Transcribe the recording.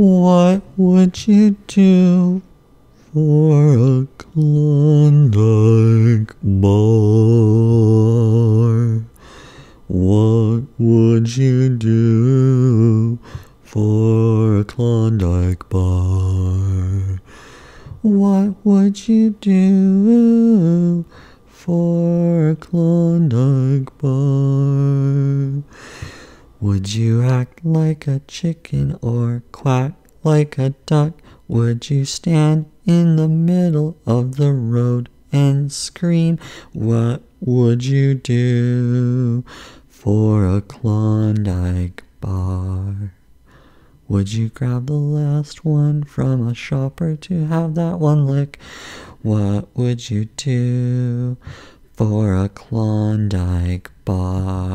What would you do for a Klondike bar? What would you do for a Klondike bar? What would you do for a Klondike bar? Would you act like a chicken or quack like a duck? Would you stand in the middle of the road and scream? What would you do for a Klondike bar? Would you grab the last one from a shopper to have that one lick? What would you do for a Klondike bar?